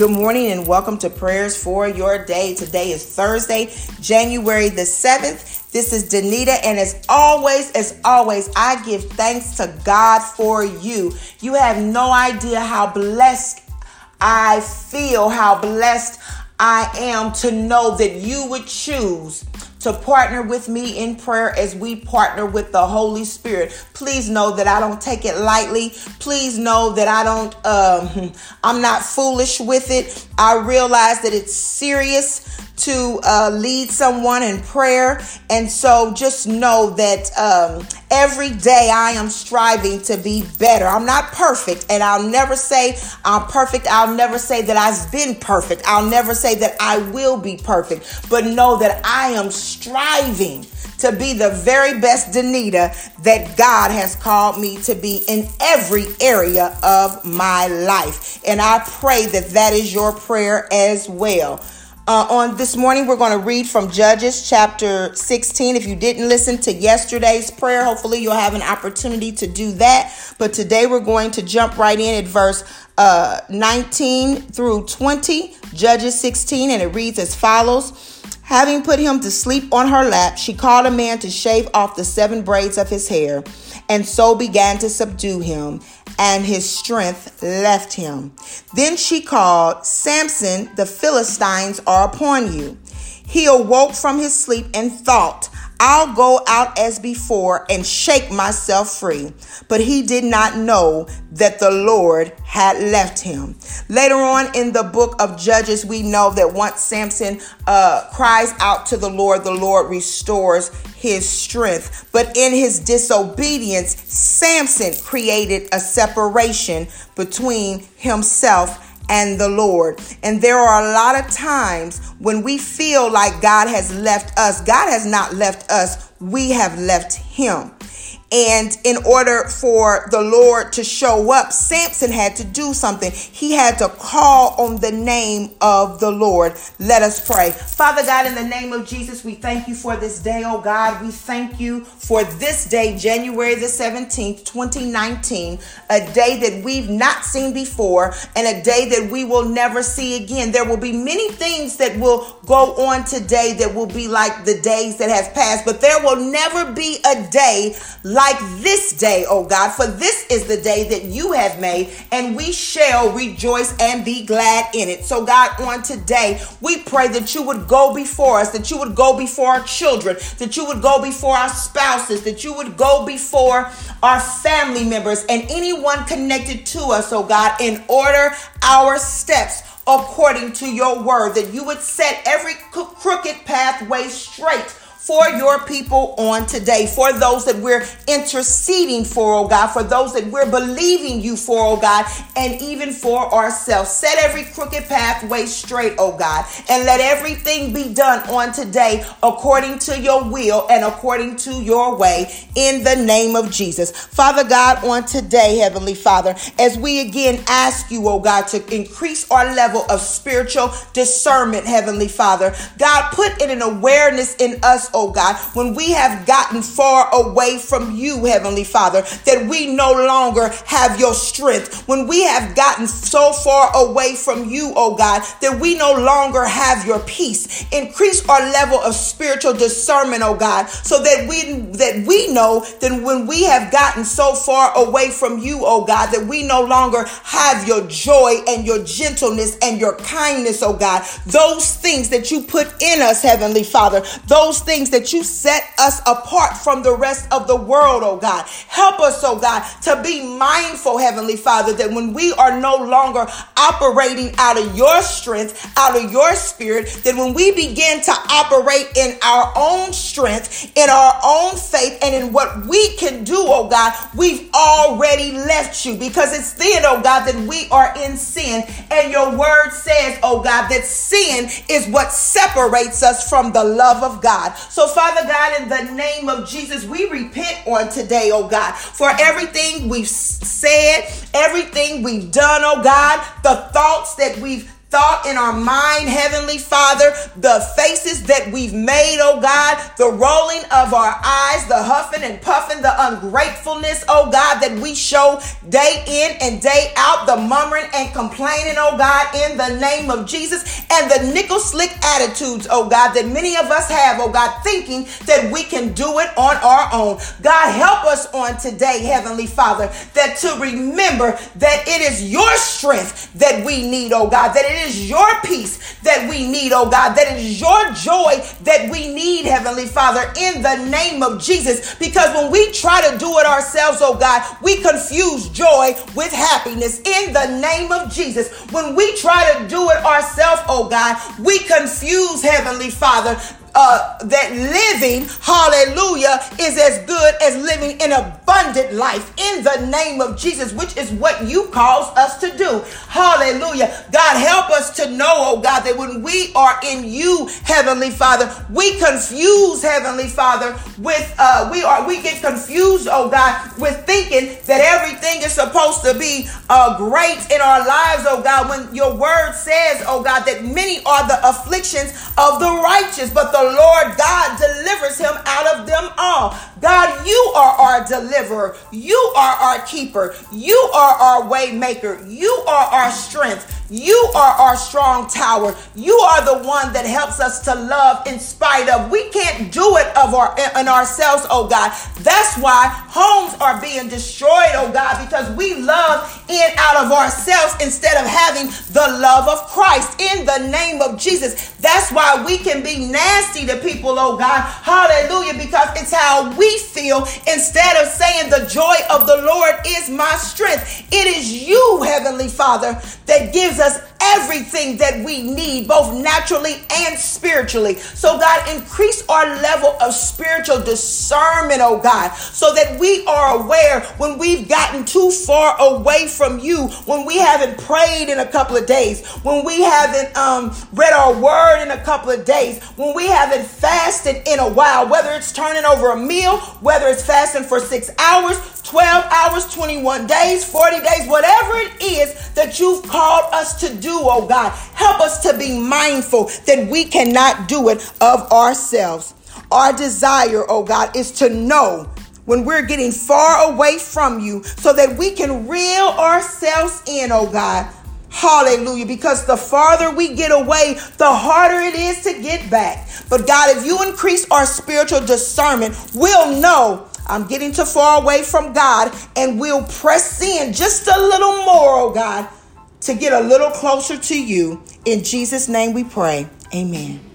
Good morning and welcome to Prayers for Your Day. Today is Thursday, January the 7th. This is Danita, and as always, as always, I give thanks to God for you. You have no idea how blessed I feel, how blessed I am to know that you would choose to partner with me in prayer as we partner with the Holy Spirit. Please know that I don't take it lightly. Please know that I don't, um, I'm not foolish with it. I realize that it's serious to uh, lead someone in prayer. And so just know that um, every day I am striving to be better. I'm not perfect, and I'll never say I'm perfect. I'll never say that I've been perfect. I'll never say that I will be perfect, but know that I am striving to be the very best Danita that God has called me to be in every area of my life. And I pray that that is your prayer as well. Uh, on this morning, we're going to read from Judges chapter 16. If you didn't listen to yesterday's prayer, hopefully you'll have an opportunity to do that. But today we're going to jump right in at verse uh, 19 through 20, Judges 16, and it reads as follows. Having put him to sleep on her lap, she called a man to shave off the seven braids of his hair, and so began to subdue him and his strength left him. Then she called, Samson, the Philistines are upon you. He awoke from his sleep and thought, I'll go out as before and shake myself free. But he did not know that the Lord had left him. Later on in the book of Judges, we know that once Samson uh, cries out to the Lord, the Lord restores his strength. But in his disobedience, Samson created a separation between himself and the Lord. And there are a lot of times when we feel like God has left us. God has not left us, we have left him. And in order for the Lord to show up, Samson had to do something. He had to call on the name of the Lord. Let us pray. Father God, in the name of Jesus, we thank you for this day, oh God. We thank you for this day, January the 17th, 2019, a day that we've not seen before and a day that we will never see again. There will be many things that will go on today that will be like the days that have passed, but there will never be a day like like this day, oh God, for this is the day that you have made, and we shall rejoice and be glad in it. So, God, on today, we pray that you would go before us, that you would go before our children, that you would go before our spouses, that you would go before our family members and anyone connected to us, oh God, in order our steps according to your word, that you would set every crooked pathway straight for your people on today, for those that we're interceding for, oh God, for those that we're believing you for, oh God, and even for ourselves. Set every crooked pathway straight, oh God, and let everything be done on today according to your will and according to your way in the name of Jesus. Father God, on today, Heavenly Father, as we again ask you, oh God, to increase our level of spiritual discernment, Heavenly Father, God, put in an awareness in us, oh oh God, when we have gotten far away from you, Heavenly Father, that we no longer have your strength, when we have gotten so far away from you, oh God, that we no longer have your peace. Increase our level of spiritual discernment, oh God, so that we that we know that when we have gotten so far away from you, oh God, that we no longer have your joy and your gentleness and your kindness, oh God. Those things that you put in us, Heavenly Father, those things that you set us apart from the rest of the world, oh God. Help us, oh God, to be mindful, Heavenly Father, that when we are no longer operating out of your strength, out of your spirit, that when we begin to operate in our own strength, in our own faith, and in what we can do, oh God, we've already left you because it's then, oh God, that we are in sin. And your word says, oh God, that sin is what separates us from the love of God. So Father God, in the name of Jesus, we repent on today, oh God, for everything we've said, everything we've done, oh God, the thoughts that we've thought in our mind, Heavenly Father, the faces that we've made, oh God, the rolling of our eyes, the huffing and puffing, the ungratefulness, oh God, that we show day in and day out, the murmuring and complaining, oh God, in the name of Jesus, and the nickel slick attitudes, oh God, that many of us have, oh God, thinking that we can do it on our own. God, help us on today, Heavenly Father, that to remember that it is your strength that we need, oh God, that it is your peace that we need, oh God, That is your joy that we need, Heavenly Father, in the name of Jesus. Because when we try to do it ourselves, oh God, we confuse joy with happiness in the name of Jesus. When we try to do it ourselves, oh God, we confuse, Heavenly Father, uh, that living, hallelujah, is as good as living an abundant life in the name of Jesus, which is what you cause us to do. Hallelujah. God, help us to know, oh God, that when we are in you, Heavenly Father, we confuse, Heavenly Father, with, uh, we are, we get confused, oh God, with thinking that everything is supposed to be uh, great in our lives, oh God, when your word says, oh God, that many are the afflictions of the righteous, but the the Lord God delivers him out of them all. God, you are our deliverer. You are our keeper. You are our way maker. You are our strength. You are our strong tower. You are the one that helps us to love in spite of. We can't do it of our in ourselves, oh God. That's why homes are being destroyed, oh God, because we love in out of ourselves instead of having the love of Christ in the name of Jesus. That's why we can be nasty to people, oh God. Hallelujah, because it's how we feel instead of saying the joy of the Lord is my strength. It is you, Heavenly Father, that gives us everything that we need, both naturally and spiritually. So, God, increase our level of spiritual discernment, oh God, so that we are aware when we've gotten too far away from you, when we haven't prayed in a couple of days, when we haven't um, read our word in a couple of days, when we haven't fasted in a while, whether it's turning over a meal, whether it's fasting for six hours, 12 hours, 21 days, 40 days, whatever it is that you've called us to do, oh God. Help us to be mindful that we cannot do it of ourselves. Our desire, oh God, is to know when we're getting far away from you so that we can reel ourselves in, oh God. Hallelujah. Because the farther we get away, the harder it is to get back. But God, if you increase our spiritual discernment, we'll know I'm getting too far away from God, and we'll press in just a little more, oh God, to get a little closer to you. In Jesus' name we pray. Amen.